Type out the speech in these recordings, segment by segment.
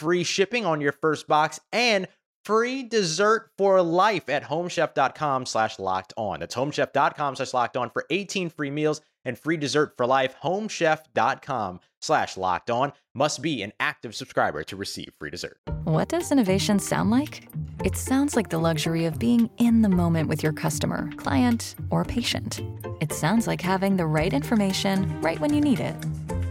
free shipping on your first box and free dessert for life at homechef.com slash locked on. That's homechef.com slash locked on for 18 free meals and free dessert for life. Homechef.com slash locked on must be an active subscriber to receive free dessert. What does innovation sound like? It sounds like the luxury of being in the moment with your customer, client, or patient. It sounds like having the right information right when you need it.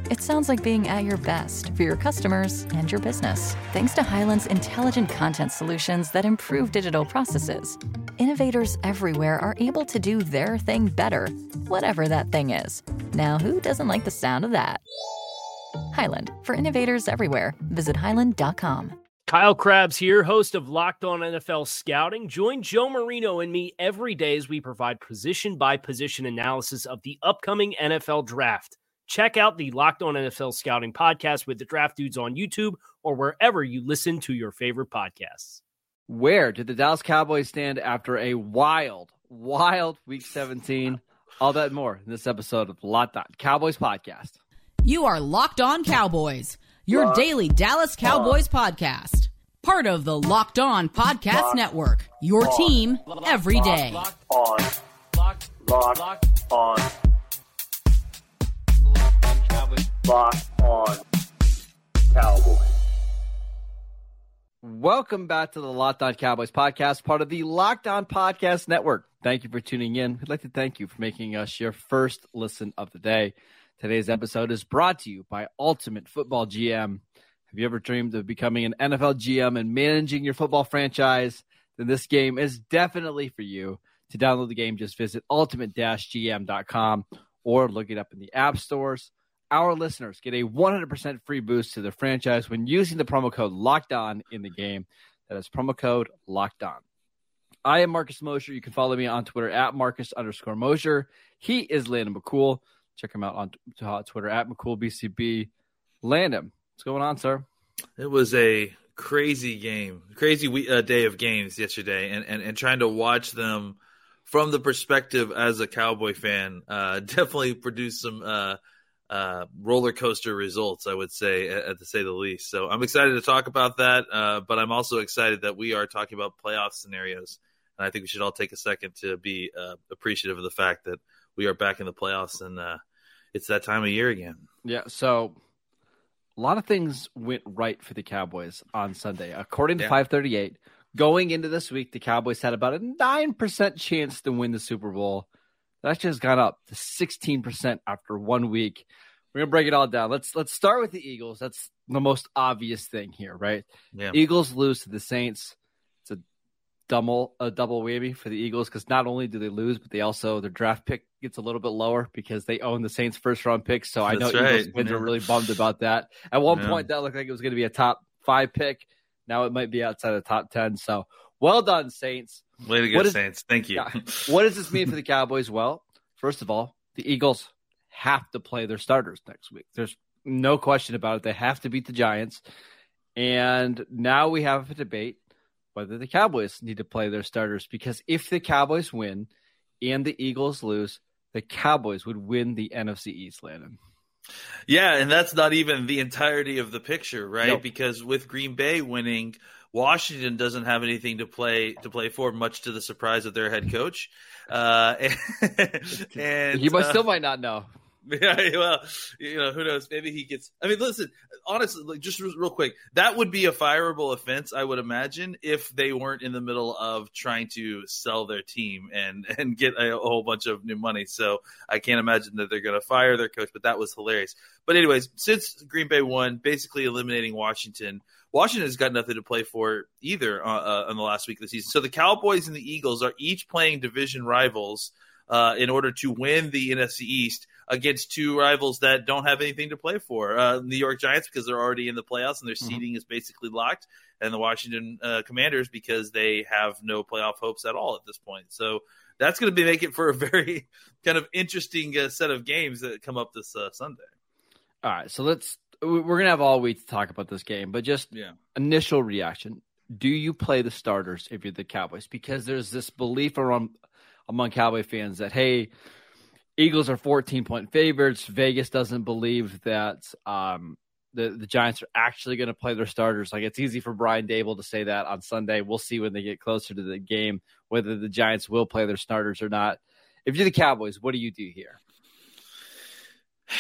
It sounds like being at your best for your customers and your business. Thanks to Hyland's intelligent content solutions that improve digital processes, innovators everywhere are able to do their thing better, whatever that thing is. Now, who doesn't like the sound of that? Hyland, for innovators everywhere, visit hyland.com. Kyle Crabbs here, host of Locked On NFL Scouting. Join Joe Marino and me every day as we provide position by position analysis of the upcoming NFL draft. Check out the Locked On NFL Scouting podcast with the Draft Dudes on YouTube or wherever you listen to your favorite podcasts. Where did the Dallas Cowboys stand after a wild, wild Week 17? All that and more in this episode of Locked On Cowboys podcast. You are Locked On Cowboys, your Locked daily Dallas Cowboys on. podcast. Part of the Locked On Podcast Locked Network. Your on. team every day. Locked on. Locked, Locked on. Locked on Cowboys. Welcome back to the Locked On Cowboys podcast, part of the Locked On Podcast Network. Thank you for tuning in. We'd like to thank you for making us your first listen of the day. Today's episode is brought to you by Ultimate Football GM. Have you ever dreamed of becoming an NFL GM and managing your football franchise? Then this game is definitely for you. To download the game, just visit ultimate-gm.com or look it up in the app stores our listeners get a 100% free boost to their franchise when using the promo code locked on in the game. That is promo code locked on. I am Marcus Mosher. You can follow me on Twitter at Marcus underscore Mosher. He is Landon McCool. Check him out on uh, Twitter at McCoolBCB. Landon, what's going on, sir? It was a crazy game, crazy uh, day of games yesterday, and, and, and trying to watch them from the perspective as a Cowboy fan uh, definitely produced some uh, uh, roller coaster results, I would say, at, at, to say the least. So I'm excited to talk about that, uh, but I'm also excited that we are talking about playoff scenarios. And I think we should all take a second to be uh, appreciative of the fact that we are back in the playoffs and uh, it's that time of year again. Yeah. So a lot of things went right for the Cowboys on Sunday. According to yeah. 538, going into this week, the Cowboys had about a 9% chance to win the Super Bowl. That just gone up to 16% after one week. We're gonna break it all down. Let's let's start with the Eagles. That's the most obvious thing here, right? Yeah. Eagles lose to the Saints. It's a double a double whammy for the Eagles because not only do they lose, but they also their draft pick gets a little bit lower because they own the Saints first round pick. So I know right. Eagles fans yeah. are really bummed about that. At one yeah. point, that looked like it was going to be a top five pick. Now it might be outside the top ten. So well done, Saints. Way to go, is, Saints. Thank you. Yeah. what does this mean for the Cowboys? Well, first of all, the Eagles have to play their starters next week. There's no question about it. They have to beat the Giants. And now we have a debate whether the Cowboys need to play their starters because if the Cowboys win and the Eagles lose, the Cowboys would win the NFC East, Landon. Yeah, and that's not even the entirety of the picture, right? Nope. Because with Green Bay winning, Washington doesn't have anything to play to play for, much to the surprise of their head coach. Uh, and, and you might, uh, still might not know. Yeah, well, you know, who knows? Maybe he gets. I mean, listen, honestly, like, just real quick, that would be a fireable offense, I would imagine, if they weren't in the middle of trying to sell their team and and get a, a whole bunch of new money. So I can't imagine that they're going to fire their coach. But that was hilarious. But anyways, since Green Bay won, basically eliminating Washington. Washington's got nothing to play for either uh, uh, on the last week of the season. So the Cowboys and the Eagles are each playing division rivals uh, in order to win the NFC East against two rivals that don't have anything to play for. Uh, New York Giants because they're already in the playoffs and their mm-hmm. seeding is basically locked, and the Washington uh, Commanders because they have no playoff hopes at all at this point. So that's going to be making for a very kind of interesting uh, set of games that come up this uh, Sunday. All right, so let's we're going to have all week to talk about this game, but just yeah. initial reaction. Do you play the starters if you're the Cowboys? Because there's this belief around among Cowboy fans that hey, Eagles are 14 point favorites. Vegas doesn't believe that um, the the Giants are actually going to play their starters. Like it's easy for Brian Daboll to say that on Sunday. We'll see when they get closer to the game whether the Giants will play their starters or not. If you're the Cowboys, what do you do here?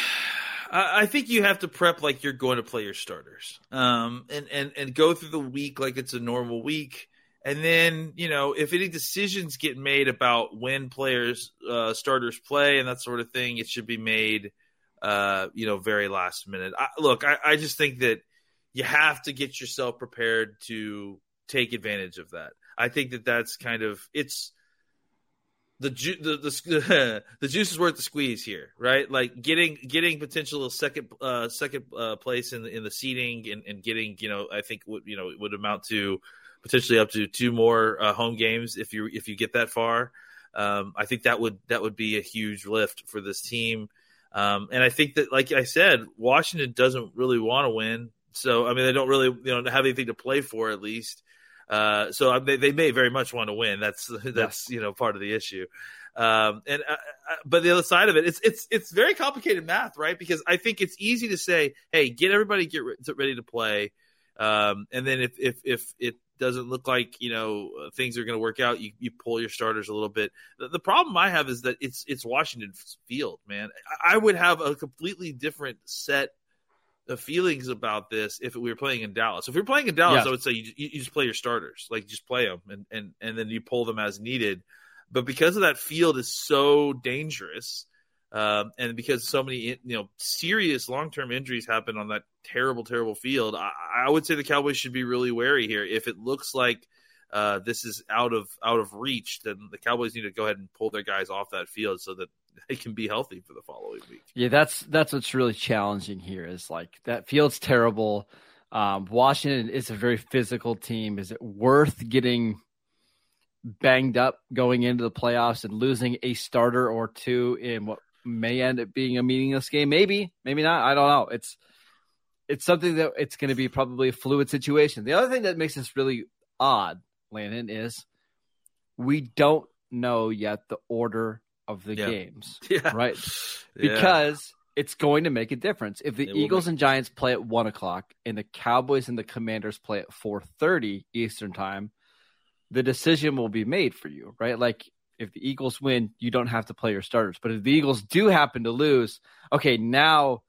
I think you have to prep like you're going to play your starters, um, and and and go through the week like it's a normal week. And then, you know, if any decisions get made about when players, uh, starters play and that sort of thing, it should be made, uh, you know, very last minute. I, look, I, I just think that you have to get yourself prepared to take advantage of that. I think that that's kind of it's the ju- the the, the juice is worth the squeeze here, right? Like getting getting potential second uh, second uh, place in the, in the seating and, and getting you know I think would you know would amount to potentially up to two more uh, home games if you if you get that far. Um, I think that would that would be a huge lift for this team. Um, and I think that, like I said, Washington doesn't really want to win. So I mean, they don't really you know have anything to play for at least. Uh, so they, they may very much want to win. That's that's you know part of the issue. Um, and uh, uh, but the other side of it, it's it's it's very complicated math, right? Because I think it's easy to say, hey, get everybody get ready to play, um, and then if if if it doesn't look like you know things are going to work out, you, you pull your starters a little bit. The, the, problem I have is that it's it's Washington Field, man. I, I would have a completely different set of feelings about this if we were playing in Dallas. If are playing in Dallas, I would say you, you, just play your starters, like just play them, and and and then you pull them as needed. But because of that field is so dangerous, um, and because so many you know serious long term injuries happen on that terrible, terrible field, I, I, would say the Cowboys should be really wary here. If it looks like uh, this is out of out of reach, then the Cowboys need to go ahead and pull their guys off that field so that they can be healthy for the following week. Yeah, that's that's what's really challenging here. Is like that field's terrible. Um, Washington is a very physical team. Is it worth getting banged up going into the playoffs and losing a starter or two in what may end up being a meaningless game. Maybe, maybe not. I don't know. It's it's something that it's going to be probably a fluid situation. The other thing that makes this really odd, Landon, is we don't know yet the order of the yeah. games, yeah. right? Because yeah. it's going to make a difference. If the it Eagles and Giants play at one o'clock and the Cowboys and the Commanders play at four thirty Eastern time, the decision will be made for you, right? Like if the Eagles win, you don't have to play your starters. But if the Eagles do happen to lose, okay, now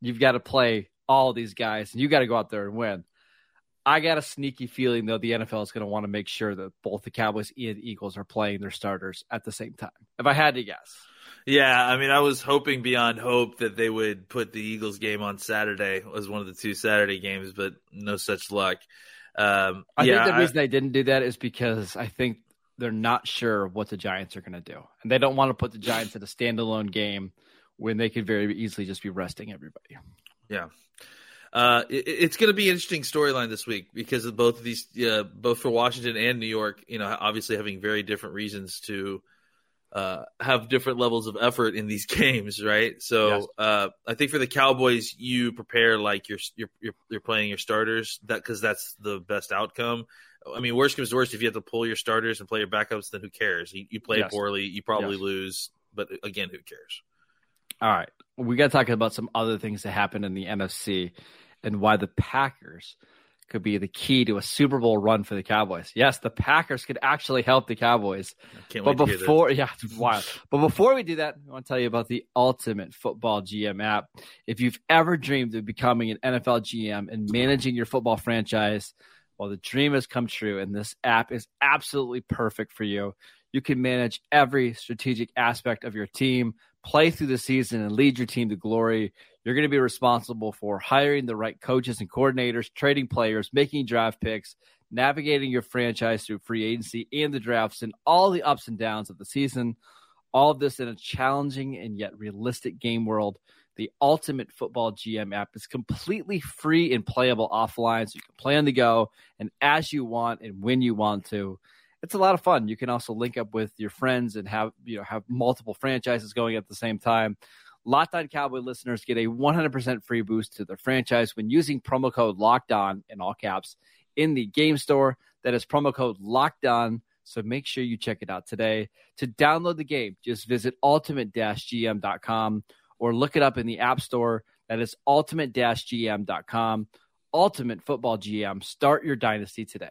you've got to play all these guys and you got to go out there and win. I got a sneaky feeling though the NFL is going to want to make sure that both the Cowboys and Eagles are playing their starters at the same time. If I had to guess. Yeah, I mean, I was hoping beyond hope that they would put the Eagles game on Saturday as one of the two Saturday games, but no such luck. Um, I yeah, think the reason I, they didn't do that is because I think they're not sure what the Giants are going to do, and they don't want to put the Giants in a standalone game when they could very easily just be resting everybody. Yeah. Uh, it, it's going to be an interesting storyline this week because of both of these, uh, both for Washington and New York. You know, obviously having very different reasons to uh, have different levels of effort in these games, right? So yes. uh, I think for the Cowboys, you prepare like you're you're you're, you're playing your starters that because that's the best outcome. I mean, worst comes to worst, if you have to pull your starters and play your backups, then who cares? You, you play yes. poorly, you probably yes. lose, but again, who cares? All right, we got to talk about some other things that happened in the NFC and why the Packers could be the key to a Super Bowl run for the Cowboys. Yes, the Packers could actually help the Cowboys. But wait to hear before, yeah, it's wild. but before we do that, I want to tell you about the Ultimate Football GM app. If you've ever dreamed of becoming an NFL GM and managing your football franchise, well, the dream has come true, and this app is absolutely perfect for you. You can manage every strategic aspect of your team, play through the season, and lead your team to glory. You're going to be responsible for hiring the right coaches and coordinators, trading players, making draft picks, navigating your franchise through free agency and the drafts, and all the ups and downs of the season. All of this in a challenging and yet realistic game world. The Ultimate Football GM app is completely free and playable offline, so you can play on the go and as you want and when you want to it's a lot of fun. You can also link up with your friends and have you know have multiple franchises going at the same time. Locked On Cowboy listeners get a 100% free boost to their franchise when using promo code Locked On in all caps in the game store. That is promo code Locked On. So make sure you check it out today. To download the game, just visit ultimate-gm.com or look it up in the App Store. That is ultimate-gm.com. Ultimate Football GM. Start your dynasty today.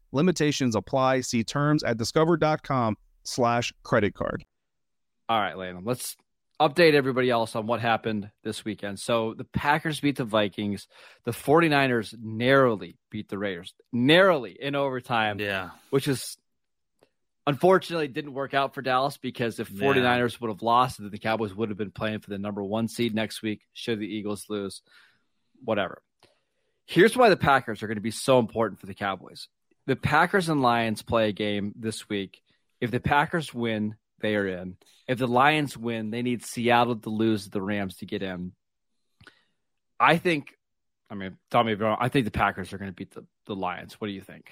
Limitations apply. See terms at discover.com slash credit card. All right, Landon, let's update everybody else on what happened this weekend. So the Packers beat the Vikings. The 49ers narrowly beat the Raiders, narrowly in overtime. Yeah. Which is unfortunately didn't work out for Dallas because if 49ers would have lost, then the Cowboys would have been playing for the number one seed next week should the Eagles lose. Whatever. Here's why the Packers are going to be so important for the Cowboys the Packers and Lions play a game this week. If the Packers win, they are in. If the Lions win, they need Seattle to lose the Rams to get in. I think, I mean, tell me if. I think the Packers are going to beat the, the Lions. What do you think?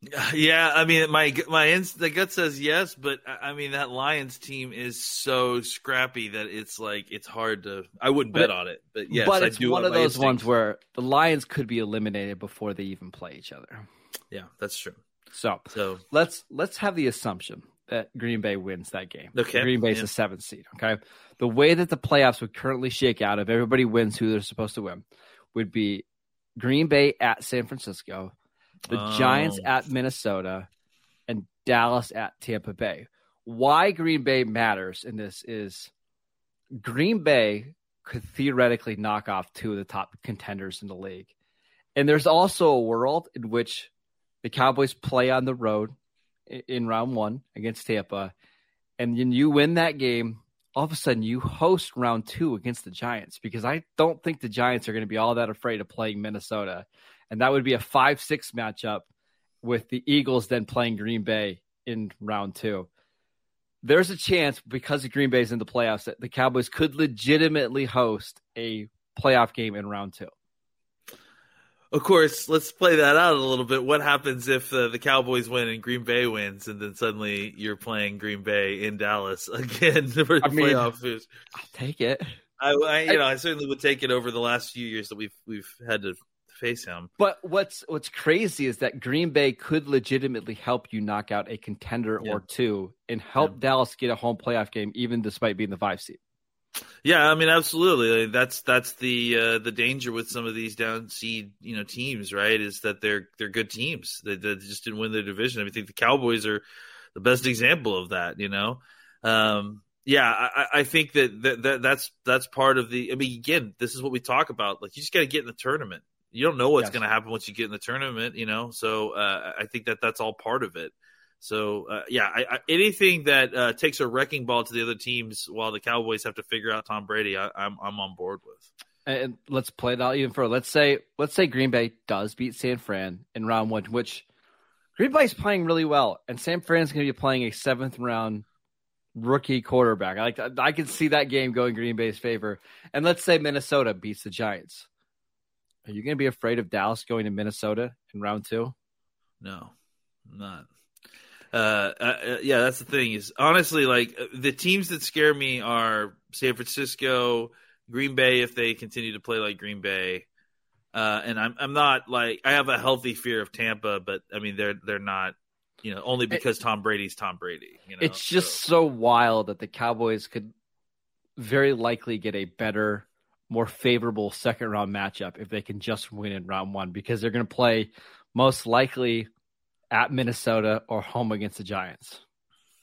Yeah, I mean, my my inst- the gut says yes, but I mean that Lions team is so scrappy that it's like it's hard to. I wouldn't bet on it, but yes, but it's one of those instinct. ones where the Lions could be eliminated before they even play each other. Yeah, that's true. So So let's let's have the assumption that Green Bay wins that game. Okay, Green Bay's yeah. the seventh seed. Okay, the way that the playoffs would currently shake out, if everybody wins who they're supposed to win, would be Green Bay at San Francisco, the Oh. Giants at Minnesota, and Dallas at Tampa Bay. Why Green Bay matters in this is Green Bay could theoretically knock off two of the top contenders in the league. And there's also a world in which the Cowboys play on the road in round one against Tampa. And then you win that game, all of a sudden you host round two against the Giants because I don't think the Giants are going to be all that afraid of playing Minnesota. And that would be a 5 6 matchup with the Eagles then playing Green Bay in round two. There's a chance because of Green Bay's in the playoffs that the Cowboys could legitimately host a playoff game in round two. Of course, let's play that out a little bit. What happens if uh, the Cowboys win and Green Bay wins, and then suddenly you're playing Green Bay in Dallas again for the I mean- playoffs? I'll take it. I, I, you know, I certainly would take it over the last few years that we've we've had to face him. But what's what's crazy is that Green Bay could legitimately help you knock out a contender Yeah. or two and help Dallas get a home playoff game, even despite being the five seed. Yeah, I mean, absolutely. That's that's the uh, the danger with some of these down seed you know teams, right? Is that they're they're good teams that, that just didn't win their division. I mean, I think the Cowboys are the best example of that. You know, um, yeah, I, I- I think that, that that that's that's part of the. I mean, again, this is what we talk about. Like, you just got to get in the tournament. You don't know what's Yes. going to happen once you get in the tournament. You know, so uh, I think that that's all part of it. So uh, yeah, I, I, anything that uh, takes a wrecking ball to the other teams while the Cowboys have to figure out Tom Brady, I, I'm I'm on board with. And let's play it out even further. Let's say let's say Green Bay does beat San Fran in round one, which Green Bay's playing really well, and San Fran's going to be playing a seventh round rookie quarterback. I like I can see that game going Green Bay's favor. And let's say Minnesota beats the Giants. Are you going to be afraid of Dallas going to Minnesota in round two? No, I'm not. Uh, uh, uh, yeah, that's the thing. Is honestly like uh, the teams that scare me are San Francisco, Green Bay if they continue to play like Green Bay, uh, and I'm I'm not like I have a healthy fear of Tampa, but I mean they're they're not, you know, only because Tom Brady's Tom Brady. You know, it's just so. so wild that the Cowboys could very likely get a better, more favorable second round matchup if they can just win in round one because they're going to play most likely at Minnesota or home against the Giants.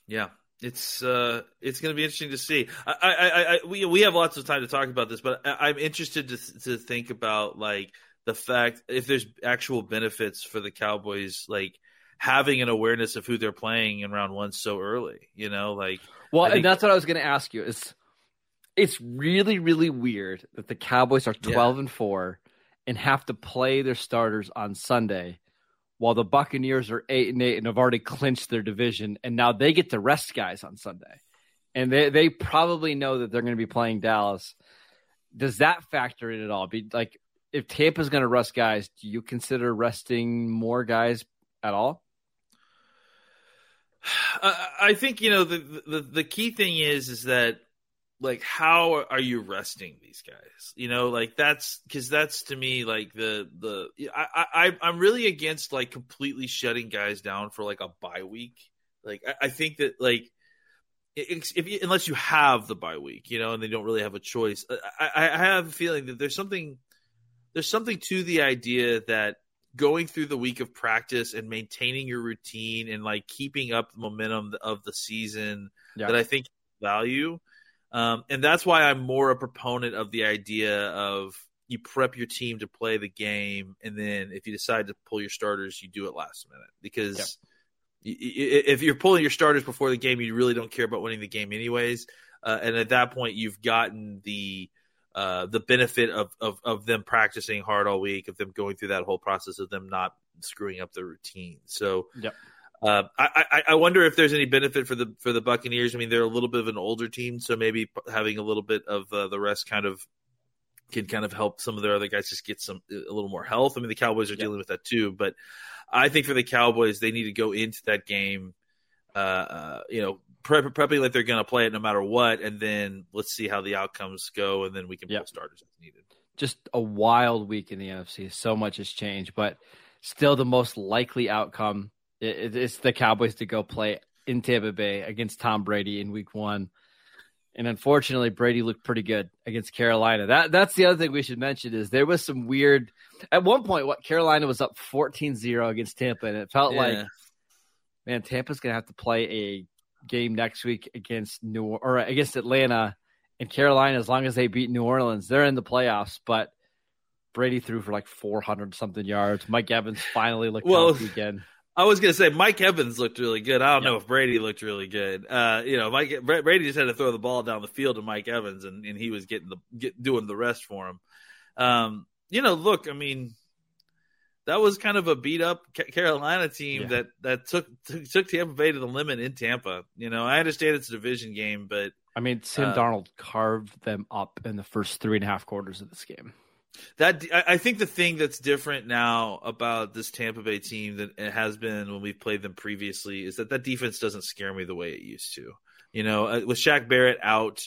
Yeah, it's uh, it's going to be interesting to see. I, I, I, we we have lots of time to talk about this, but I, am interested to to think about like the fact if there's actual benefits for the Cowboys, like having an awareness of who they're playing in round one so early. You know, like well, think, and that's what I was going to ask you. Is it's really really weird that the Cowboys are 12 yeah. and four and have to play their starters on Sunday while the Buccaneers are eight and eight and have already clinched their division, and now they get to rest guys on Sunday, and they they probably know that they're going to be playing Dallas. Does that factor in at all? Be like if Tampa's going to rest guys, do you consider resting more guys at all? I think you know the, the the key thing is is that like how are you resting these guys you know like that's because that's to me like the the I, I i'm really against like completely shutting guys down for like a bye week like i, I think that like if you, unless you have the bye week you know and they don't really have a choice uh, I, I have a feeling that there's something there's something to the idea that going through the week of practice and maintaining your routine and like keeping up the momentum of the season yeah. that i think value um, and that's why I'm more a proponent of the idea of you prep your team to play the game, and then if you decide to pull your starters, you do it last minute because. Yep. If you're pulling your starters before the game, you really don't care about winning the game anyways. Uh, and at that point, you've gotten the uh, the benefit of, of, of them practicing hard all week, of them going through that whole process of them not screwing up their routine. So, yep. Uh, I, I wonder if there's any benefit for the for the Buccaneers. I mean, they're a little bit of an older team, so maybe having a little bit of uh, the rest kind of can kind of help some of their other guys just get some a little more health. I mean, the Cowboys are yep. dealing with that too, but I think for the Cowboys, they need to go into that game, uh, uh you know, prep, prepping like they're going to play it no matter what, and then let's see how the outcomes go, and then we can yep. pull starters if needed. Just a wild week in the NFC. So much has changed, but still the most likely outcome it, it's the Cowboys to go play in Tampa Bay against Tom Brady in Week One. And unfortunately, Brady looked pretty good against Carolina. That that's the other thing we should mention is there was some weird. At one point, what Carolina was up 14-0 against Tampa, and it felt yeah. like, man, Tampa's gonna have to play a game next week against New Orleans or against Atlanta and Carolina. As long as they beat New Orleans, they're in the playoffs. But Brady threw for like 400 something yards. Mike Evans finally looked well, healthy again. I was gonna say Mike Evans looked really good. I don't know if Brady looked really good. Uh, you know, Mike Brady just had to throw the ball down the field to Mike Evans, and, and he was getting the get, doing the rest for him. Um, you know, look, I mean, that was kind of a beat up Carolina team yeah. that that took, took took Tampa Bay to the limit in Tampa. You know, I understand it's a division game, but I mean, Sam uh, Darnold carved them up in the first three and a half quarters of this game. That I think the thing that's different now about this Tampa Bay team than it has been when we've played them previously is that that defense doesn't scare me the way it used to. You know, uh, with Shaq Barrett out,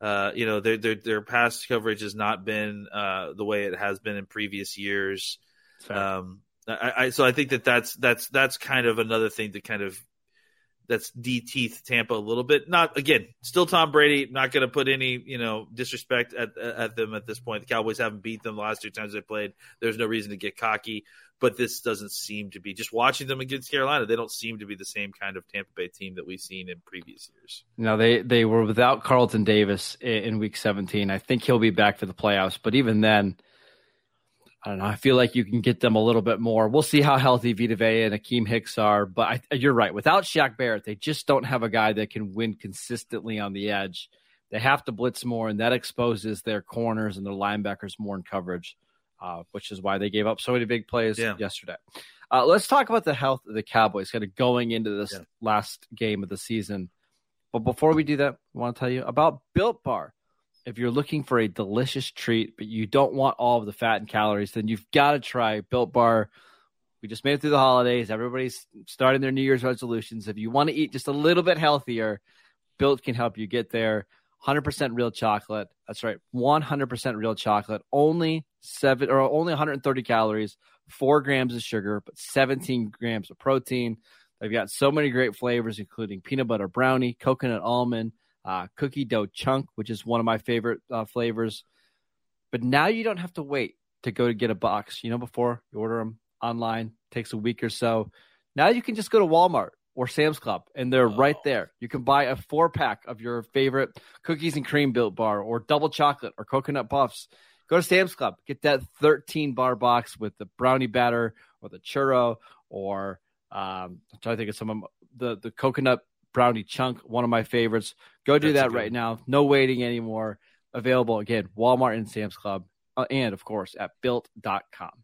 uh, you know their their their pass coverage has not been uh, the way it has been in previous years. Um, I, I, so I think that that's that's that's kind of another thing to kind of that's D teeth Tampa a little bit. Not again, still Tom Brady. Not going to put any you know disrespect at at them at this point. The Cowboys haven't beat them the last two times they played. There's no reason to get cocky. But this doesn't seem to be just watching them against Carolina. They don't seem to be the same kind of Tampa Bay team that we've seen in previous years. No, they they were without Carlton Davis in, in Week 17. I think he'll be back for the playoffs. But even then I don't know. I feel like you can get them a little bit more. We'll see how healthy Vita Vea and Akiem Hicks are, but I, you're right. Without Shaq Barrett, they just don't have a guy that can win consistently on the edge. They have to blitz more, and that exposes their corners and their linebackers more in coverage, uh, which is why they gave up so many big plays yeah. yesterday. Uh, let's talk about the health of the Cowboys kind of going into this yeah. last game of the season. But before we do that, I want to tell you about Built Bar. If you're looking for a delicious treat, but you don't want all of the fat and calories, then you've got to try Built Bar. We just made it through the holidays. Everybody's starting their New Year's resolutions. If you want to eat just a little bit healthier, Built can help you get there. 100% real chocolate. That's right. 100% real chocolate. Only seven or only 130 calories, four grams of sugar, but 17 grams of protein. They've got so many great flavors, including peanut butter brownie, coconut almond, uh, cookie dough chunk, which is one of my favorite uh, flavors. But now you don't have to wait to go to get a box. You know, before you order them online, takes a week or so. Now you can just go to Walmart or Sam's Club, and they're oh. right there. You can buy a four pack of your favorite cookies and cream built bar, or double chocolate, or coconut puffs. Go to Sam's Club, get that 13 bar box with the brownie batter, or the churro, or um, I'm trying to think of some of the the coconut brownie chunk, one of my favorites. Go do That's that right now. No waiting anymore. Available again, Walmart and Sam's Club, uh, and of course at built.com.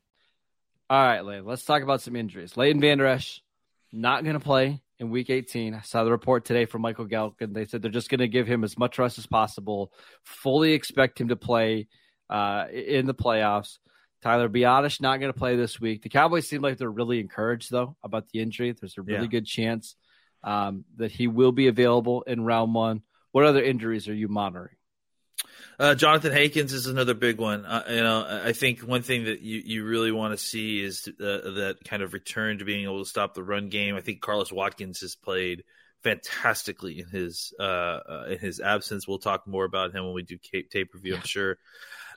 All right, Lane, let's talk about some injuries. Leighton Vander Esch, not going to play in week 18. I saw the report today from Michael Gehlken. They said they're just going to give him as much rest as possible, fully expect him to play uh, in the playoffs. Tyler Biadasz not going to play this week. The Cowboys seem like they're really encouraged, though, about the injury. There's a really yeah. good chance um, that he will be available in round one. What other injuries are you monitoring? Uh, Johnathan Hankins is another big one. Uh, you know, I think one thing that you, you really want to see is uh, that kind of return to being able to stop the run game. I think Carlos Watkins has played fantastically in his uh, uh, in his absence. We'll talk more about him when we do tape review, I'm sure.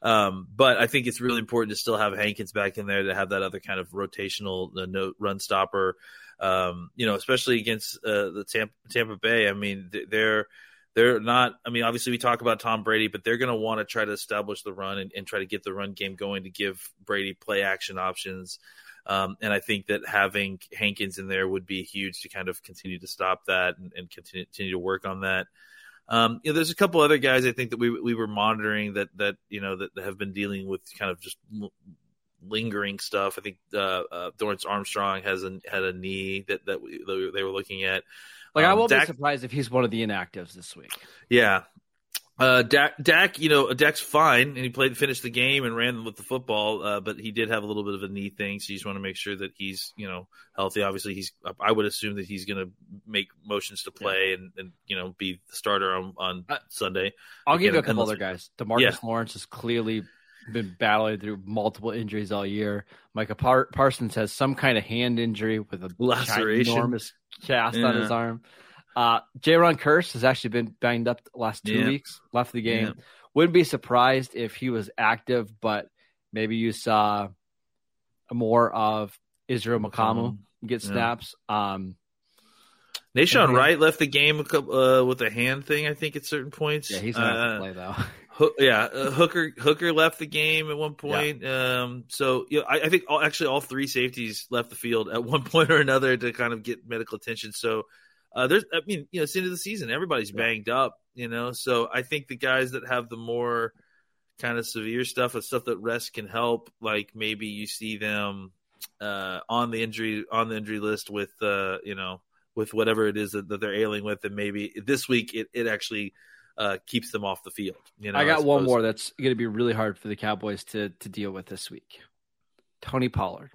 Um, but I think it's really important to still have Hankins back in there to have that other kind of rotational uh, no, run stopper. Um, you know, especially against the Tampa, Tampa Bay. I mean, they're they're not. I mean, obviously we talk about Tom Brady, but they're going to want to try to establish the run and, and, try to get the run game going to give Brady play action options. Um, and I think that having Hankins in there would be huge to kind of continue to stop that and, and continue, continue, to work on that. Um, you know, there's a couple other guys I think that we we were monitoring that that you know that have been dealing with kind of just lingering stuff. I think uh, uh, Dorance Armstrong has had a knee that that we, they were looking at. Like um, I won't Dak, be surprised if he's one of the inactives this week. Yeah. Uh, Dak, Dak, you know, Dak's fine, and he played, finished the game, and ran with the football. Uh, but he did have a little bit of a knee thing, so you just want to make sure that he's, you know, healthy. Obviously, he's. I would assume that he's going to make motions to play yeah. and, and you know be the starter on on uh, Sunday. I'll give you a couple other guys. Demarcus yeah. Lawrence is clearly been battling through multiple injuries all year. Micah Par- Parsons has some kind of hand injury with a laceration, enormous cast yeah. on his arm. Uh, Jayron Kearse has actually been banged up the last two yeah. weeks, left the game. Yeah. Wouldn't be surprised if he was active, but maybe you saw more of Israel Mukuamu get snaps. Um, Nahshon Wright left the game a uh, with a hand thing, I think, at certain points. Yeah, he's not uh, play though. yeah, uh, Hooker Hooker left the game at one point. Yeah. Um, so you know, I, I, think all, actually all three safeties left the field at one point or another to kind of get medical attention. So uh, there's, I mean, you know, it's the end of the season. Everybody's yeah. banged up, you know. So I think the guys that have the more kind of severe stuff, and stuff that rest can help, like maybe you see them uh, on the injury on the injury list with, uh, you know, with whatever it is that, that they're ailing with, and maybe this week it it actually uh, keeps them off the field. You know, I got one more that's going to be really hard for the Cowboys to to deal with this week. Tony Pollard.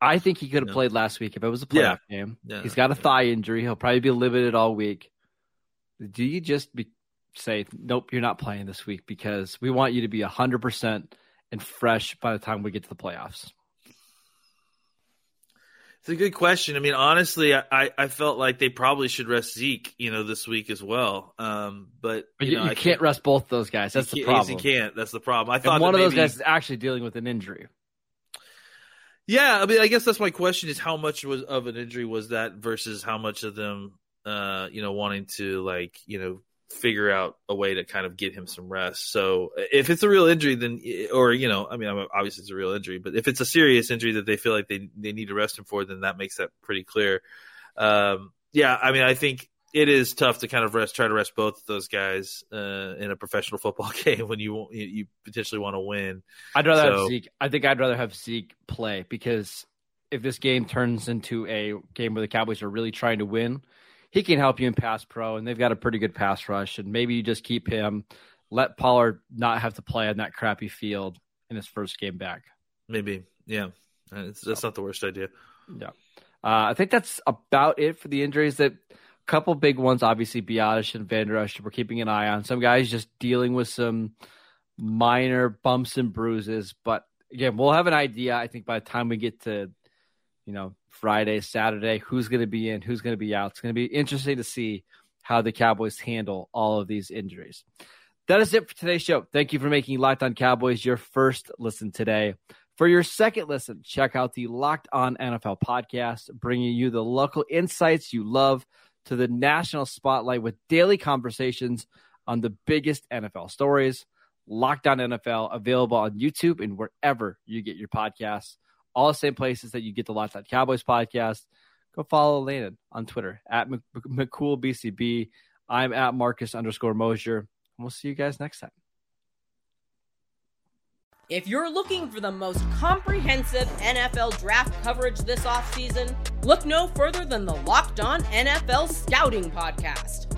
I think he could have played last week if it was a playoff yeah. game. Yeah. He's got a thigh injury. He'll probably be limited all week. Do you just be, say, nope, you're not playing this week because we want you to be 100% and fresh by the time we get to the playoffs? It's a good question. I mean, honestly, I, I felt like they probably should rest Zeke, you know, this week as well. Um, but you, you, know, you can't, can't, rest both those guys. That's the problem. He can't. That's the problem. I thought and one of maybe, those guys is actually dealing with an injury. Yeah, I mean, I guess that's my question: is how much was of an injury was that versus how much of them, uh, you know, wanting to like, you know, figure out a way to kind of get him some rest. So if it's a real injury, then or you know, I mean, obviously it's a real injury, but if it's a serious injury that they feel like they they need to rest him for, then that makes that pretty clear. Um, yeah, I mean, I think it is tough to kind of rest, try to rest both of those guys uh, in a professional football game when you you potentially want to win. I'd rather so, have Zeke. I think I'd rather have Zeke play because if this game turns into a game where the Cowboys are really trying to win, he can help you in pass pro, and they've got a pretty good pass rush. And maybe you just keep him, let Pollard not have to play on that crappy field in his first game back. Maybe, yeah, it's, that's not the worst idea. Yeah, uh, I think that's about it for the injuries. That couple big ones, obviously, Biadasz and Vander Esch, we're keeping an eye on. Some guys just dealing with some minor bumps and bruises, but again, we'll have an idea. I think by the time we get to you know, Friday, Saturday, who's going to be in, who's going to be out. It's going to be interesting to see how the Cowboys handle all of these injuries. That is it for today's show. Thank you for making Locked On Cowboys your first listen today. For your second listen, check out the Locked On NFL podcast, bringing you the local insights you love to the national spotlight with daily conversations on the biggest NFL stories. Locked On NFL available on YouTube and wherever you get your podcasts all the same places that you get the Locked On Cowboys podcast. Go follow Landon on Twitter at McCoolBCB. I'm at Marcus underscore Mosher. And we'll see you guys next time. If you're looking for the most comprehensive NFL draft coverage this offseason, look no further than the Locked On NFL Scouting Podcast.